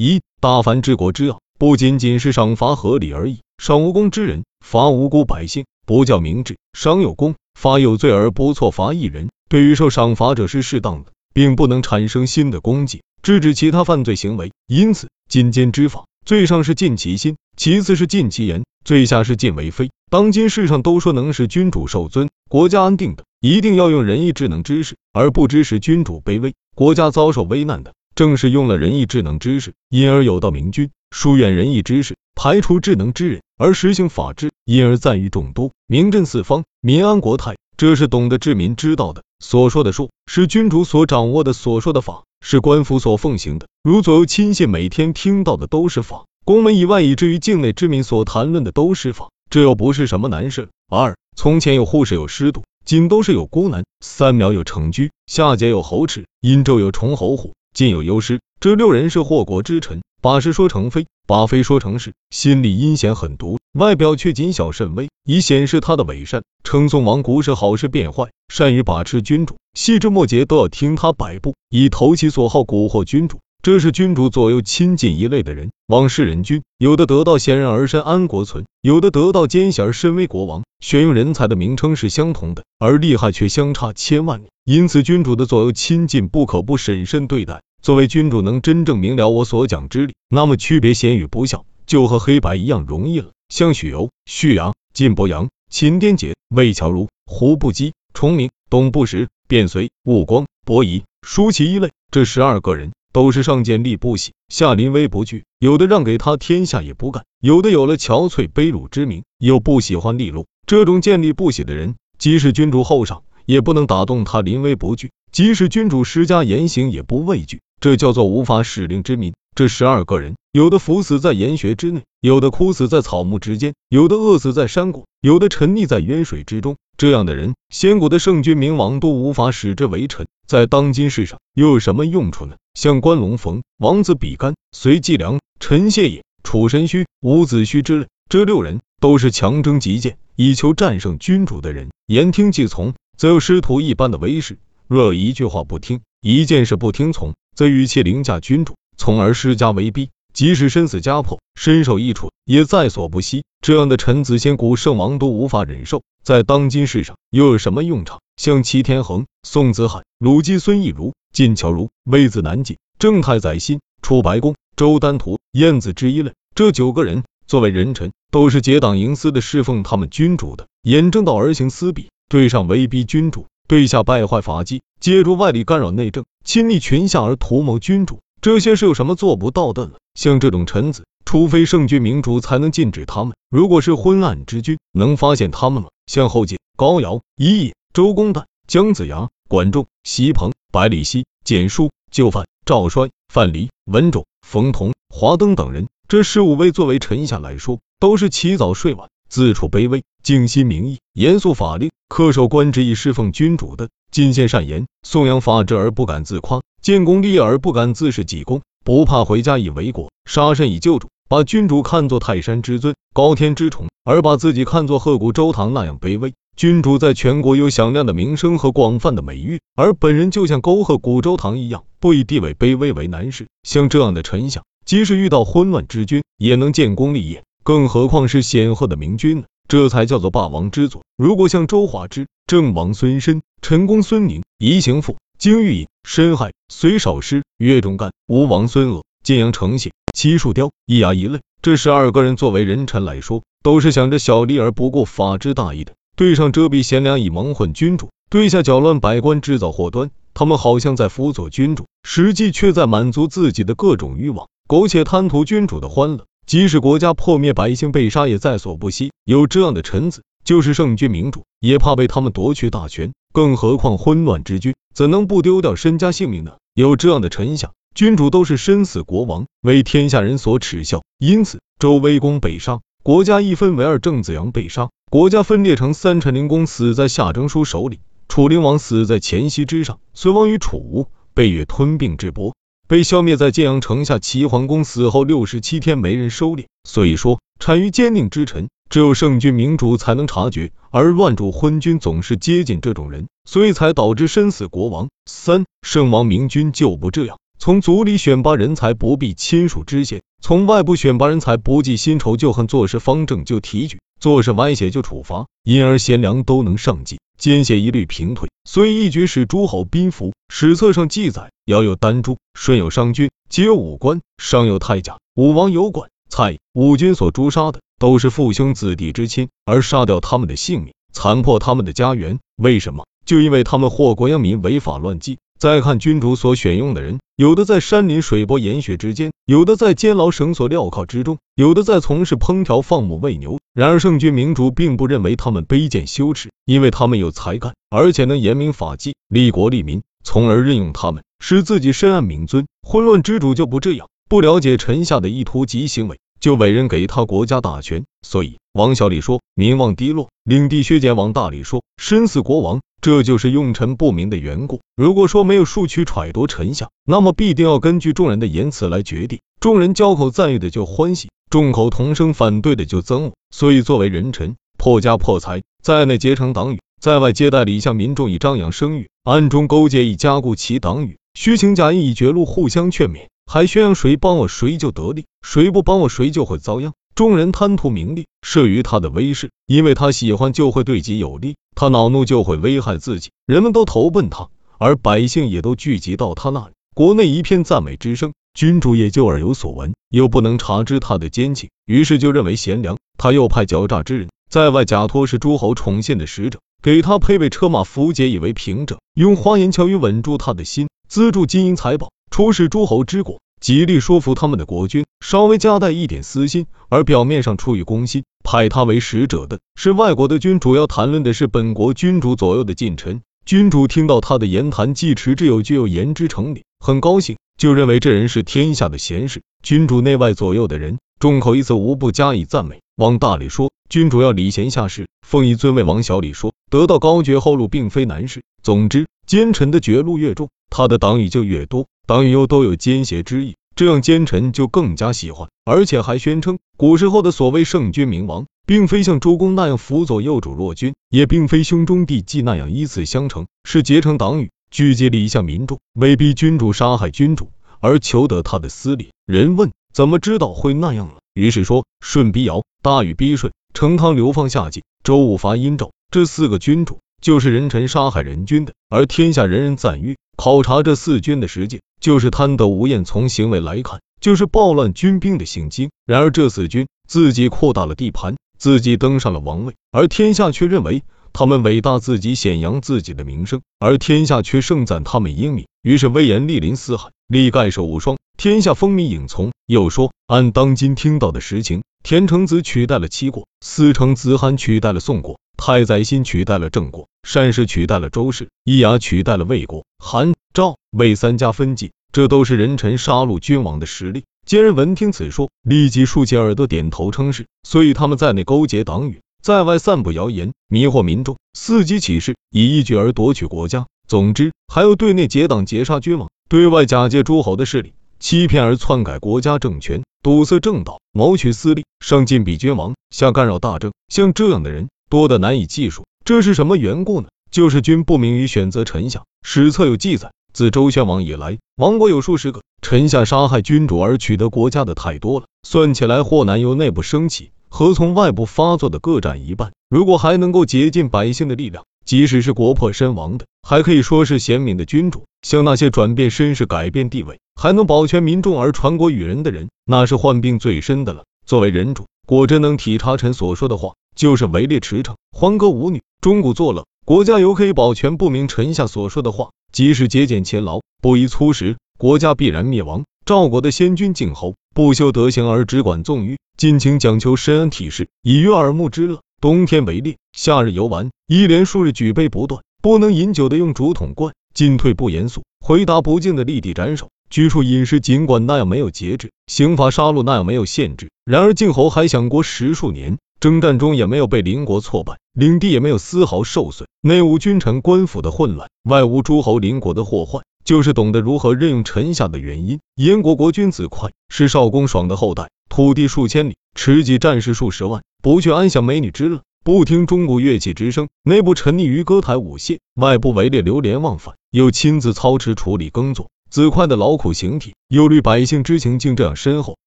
一大凡治国之要，不仅仅是赏罚合理而已。赏无功之人，罚无辜百姓，不叫明智；赏有功，罚有罪而不错罚一人。对于受赏罚者是适当的，并不能产生新的功绩，制止其他犯罪行为。因此，禁奸之法，最上是尽其心，其次是尽其言，最下是尽为非。当今世上都说能使君主受尊、国家安定的，一定要用仁义智能知识，而不知使君主卑微、国家遭受危难的。正是用了仁义智能之士，因而有道明君，疏远仁义之士，排除智能之人，而实行法治，因而赞誉众多，名震四方，民安国泰。这是懂得治民之道的。所说的术，是君主所掌握的；所说的法，是官府所奉行的。如左右亲信每天听到的都是法，宫门以外以至于境内之民所谈论的都是法，这又不是什么难事。二，从前有护士，有师督，今都是有孤男。三苗有成居，下节有侯齿，殷纣有崇侯虎。尽有优师，这六人是祸国之臣，把事说成非，把非说成是，心里阴险狠毒，外表却谨小慎微，以显示他的伪善。称颂王古是好事变坏，善于把持君主，细枝末节都要听他摆布，以投其所好蛊惑君主。这是君主左右亲近一类的人，王室人君，有的得到贤人而身安国存，有的得到奸险而身为国王。选用人才的名称是相同的，而利害却相差千万里。因此，君主的左右亲近不可不审慎对待。作为君主，能真正明了我所讲之理，那么区别贤与不孝，就和黑白一样容易了。像许由、旭阳、晋伯阳、秦颠杰、魏乔如、胡不羁、崇明、董不识、卞随、吴光、伯夷、舒淇一类，这十二个人都是上见利不喜，下临危不惧。有的让给他天下也不干，有的有了憔悴卑辱之名，又不喜欢利禄。这种见利不喜的人，即使君主厚赏，也不能打动他临危不惧；即使君主施加严刑，也不畏惧。这叫做无法使令之民。这十二个人，有的伏死在岩穴之内，有的枯死在草木之间，有的饿死在山谷，有的沉溺在渊水之中。这样的人，先古的圣君明王都无法使之为臣，在当今世上又有什么用处呢？像关龙逢、王子比干、隋季良、陈谢也、楚神虚、伍子胥之类，这六人都是强征极谏，以求战胜君主的人，言听计从，则有师徒一般的威势。若有一句话不听，一件事不听从。则语气凌驾君主，从而施加威逼，即使身死家破，身受异处，也在所不惜。这样的臣子，先古圣王都无法忍受，在当今世上又有什么用场？像齐天恒、宋子海、鲁姬孙逸如、晋乔如、魏子南进、郑太宰辛、楚白公、周丹图、晏子之一类，这九个人作为人臣，都是结党营私的侍奉他们君主的，严正道而行私弊，对上威逼君主。对下败坏法纪，借助外力干扰内政，亲逆群下而图谋君主，这些是有什么做不到的呢？像这种臣子，除非圣君明主才能禁止他们。如果是昏暗之君，能发现他们吗？像后晋高尧、伊尹、周公旦、姜子牙、管仲、席鹏、百里奚、简书、就范、赵衰、范蠡、文种、冯同、华登等人，这十五位作为臣下来说，都是起早睡晚。自处卑微，静心明义，严肃法令，恪守官职以侍奉君主的，进献善言，颂扬法治而不敢自夸，建功立业而不敢自恃己功，不怕回家以为国，杀身以救主，把君主看作泰山之尊，高天之宠，而把自己看作鹤骨周堂那样卑微。君主在全国有响亮的名声和广泛的美誉，而本人就像沟壑古周堂一样，不以地位卑微为难事。像这样的臣相，即使遇到昏乱之君，也能建功立业。更何况是显赫的明君呢？这才叫做霸王之祖。如果像周华之、郑王孙申、陈宫孙宁、宜行父、金玉隐、申亥、隋少师、岳仲干、吴王孙鄂、晋阳丞相、齐树雕、易牙一类，这十二个人作为人臣来说，都是想着小利而不顾法之大义的。对上遮蔽贤良以蒙混君主，对下搅乱百官制造祸端，他们好像在辅佐君主，实际却在满足自己的各种欲望，苟且贪图君主的欢乐。即使国家破灭，百姓被杀，也在所不惜。有这样的臣子，就是圣君明主，也怕被他们夺去大权。更何况昏乱之君，怎能不丢掉身家性命呢？有这样的臣下，君主都是身死国亡，为天下人所耻笑。因此，周威公被杀，国家一分为二；郑子阳被杀，国家分裂成三。陈灵公死在夏征舒手里，楚灵王死在前溪之上，隋王与楚吴被越吞并至亳。被消灭在建阳城下，齐桓公死后六十七天没人收敛，所以说产于奸佞之臣，只有圣君明主才能察觉，而乱主昏君总是接近这种人，所以才导致身死国亡。三圣王明君就不这样，从族里选拔人才不必亲属之嫌，从外部选拔人才不计新仇旧恨，做事方正就提举，做事歪斜就处罚，因而贤良都能上进，奸邪一律平退。所以一举使诸侯宾服。史册上记载，尧有丹朱，舜有商君，皆有武官，商有太甲，武王有管蔡。五军所诛杀的都是父兄子弟之亲，而杀掉他们的性命，残破他们的家园，为什么？就因为他们祸国殃民，违法乱纪。再看君主所选用的人，有的在山林水泊岩穴之间，有的在监牢绳索镣铐之中，有的在从事烹调放牧喂牛。然而圣君明主并不认为他们卑贱羞耻，因为他们有才干，而且能严明法纪，利国利民，从而任用他们，使自己深谙明尊。混乱之主就不这样，不了解臣下的意图及行为，就委任给他国家大权。所以王小李说民望低落，领地削减；王大李说身死国亡。这就是用臣不明的缘故。如果说没有庶觑揣度臣下，那么必定要根据众人的言辞来决定。众人交口赞誉的就欢喜，众口同声反对的就憎恶。所以作为人臣，破家破财，在内结成党羽，在外接待礼向民众以张扬声誉，暗中勾结以加固其党羽，虚情假意以绝路，互相劝勉，还宣扬谁帮我谁就得利，谁不帮我谁就会遭殃。众人贪图名利，慑于他的威势，因为他喜欢就会对己有利，他恼怒就会危害自己，人们都投奔他，而百姓也都聚集到他那里，国内一片赞美之声，君主也就耳有所闻，又不能察知他的奸情，于是就认为贤良。他又派狡诈之人在外假托是诸侯宠信的使者，给他配备车马符节以为凭证，用花言巧语稳住他的心，资助金银财宝，出使诸侯之国。极力说服他们的国君，稍微夹带一点私心，而表面上出于公心，派他为使者的是外国的君主，要谈论的是本国君主左右的近臣。君主听到他的言谈，既持之有据，又言之成理，很高兴，就认为这人是天下的贤士。君主内外左右的人，众口一词，无不加以赞美。往大里说，君主要礼贤下士，奉以尊位。往小里说，得到高爵后路并非难事。总之，奸臣的绝路越重，他的党羽就越多。党羽又都有奸邪之意，这样奸臣就更加喜欢，而且还宣称，古时候的所谓圣君明王，并非像周公那样辅佐幼主弱君，也并非兄终弟继那样依次相承，是结成党羽，聚集了一下民众，威逼君主杀害君主，而求得他的私利。人问怎么知道会那样了？于是说舜逼尧，大禹逼舜，成汤流放夏桀，周武伐殷纣，这四个君主就是人臣杀害人君的，而天下人人赞誉。考察这四君的实践，就是贪得无厌。从行为来看，就是暴乱军兵的行径。然而这四君自己扩大了地盘，自己登上了王位，而天下却认为他们伟大，自己显扬自己的名声，而天下却盛赞他们英明。于是威严莅临四海，力盖世无双，天下风靡影从。又说，按当今听到的实情，田成子取代了齐国，司成子罕取代了宋国。太宰辛取代了郑国，单氏取代了周氏，伊牙取代了魏国，韩、赵、魏三家分晋，这都是人臣杀戮君王的实力。奸人闻听此说，立即竖起耳朵点头称是。所以他们在内勾结党羽，在外散布谣言，迷惑民众，伺机起事，以一举而夺取国家。总之，还有对内结党劫杀君王，对外假借诸侯的势力，欺骗而篡改国家政权，堵塞正道，谋取私利，上进比君王，下干扰大政。像这样的人。多得难以计数，这是什么缘故呢？就是君不明于选择臣下。史册有记载，自周宣王以来，亡国有数十个，臣下杀害君主而取得国家的太多了，算起来祸难由内部升起，何从外部发作的各占一半。如果还能够竭尽百姓的力量，即使是国破身亡的，还可以说是贤明的君主。像那些转变身世、改变地位，还能保全民众而传国与人的人，那是患病最深的了。作为人主，果真能体察臣所说的话。就是围猎驰骋，欢歌舞女，钟鼓作乐，国家犹可以保全不明臣下所说的话。即使节俭勤劳，不宜粗食，国家必然灭亡。赵国的先君敬侯，不修德行而只管纵欲，尽情讲求深恩体恤，以悦耳目之乐。冬天围猎，夏日游玩，一连数日举杯不断，不能饮酒的用竹筒灌，进退不严肃，回答不敬的立地斩首。居处饮食尽管那样没有节制，刑罚杀戮那样没有限制。然而晋侯还享国十数年。征战中也没有被邻国挫败，领地也没有丝毫受损，内无君臣官府的混乱，外无诸侯邻国的祸患，就是懂得如何任用臣下的原因。燕国国君子快是少公爽的后代，土地数千里，持戟战士数十万，不去安享美女之乐，不听钟鼓乐器之声，内部沉溺于歌台舞榭，外部围猎流连忘返，又亲自操持处理耕作，子快的劳苦形体，忧虑百姓之情竟这样深厚。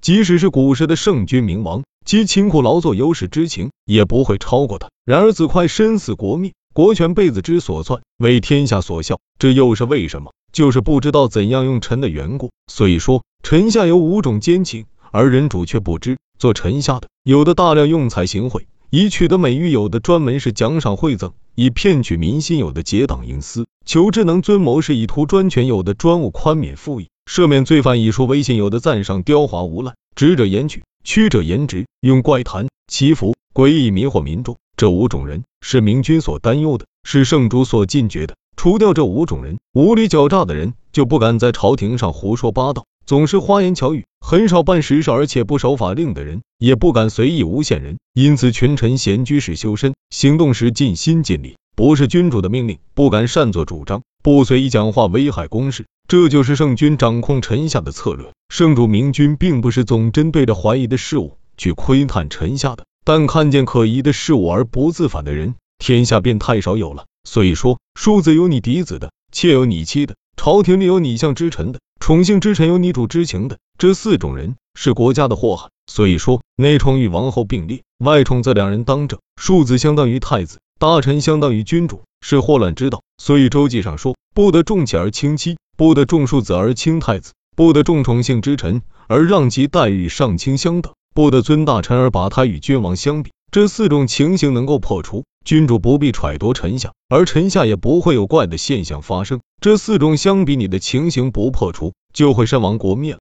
即使是古时的圣君明王，其勤苦劳作有史之情，也不会超过他。然而子快身死国灭，国权被子之所篡，为天下所笑，这又是为什么？就是不知道怎样用臣的缘故。所以说，臣下有五种奸情，而人主却不知。做臣下的，有的大量用财行贿，以取得美誉；有的专门是奖赏贿赠，以骗取民心；有的结党营私，求智能尊谋士，以图专权；有的专务宽免赋役，赦免罪犯，以说威信；有的赞赏刁滑无赖，直者言曲，曲者言直，用怪谈、祈福、诡异迷惑民众。这五种人是明君所担忧的，是圣主所禁绝的。除掉这五种人，无理狡诈的人就不敢在朝廷上胡说八道，总是花言巧语，很少办实事，而且不守法令的人，也不敢随意诬陷人。因此，群臣闲居时修身，行动时尽心尽力，不是君主的命令，不敢擅作主张，不随意讲话危害公事。这就是圣君掌控臣下的策略。圣主明君并不是总针对着怀疑的事物去窥探臣下的，但看见可疑的事物而不自反的人，天下便太少有了。所以说，庶子有你嫡子的，妾有你妻的，朝廷里有你相之臣的，宠幸之臣有女主之情的，这四种人是国家的祸害。所以说，内宠与王后并列，外宠则两人当政。庶子相当于太子，大臣相当于君主，是祸乱之道。所以周记上说，不得重妾而轻妻，不得重庶子而轻太子，不得重宠幸之臣而让其待遇上卿相等，不得尊大臣而把他与君王相比。这四种情形能够破除。君主不必揣度臣下，而臣下也不会有怪的现象发生。这四种相比，你的情形不破除，就会身亡国灭。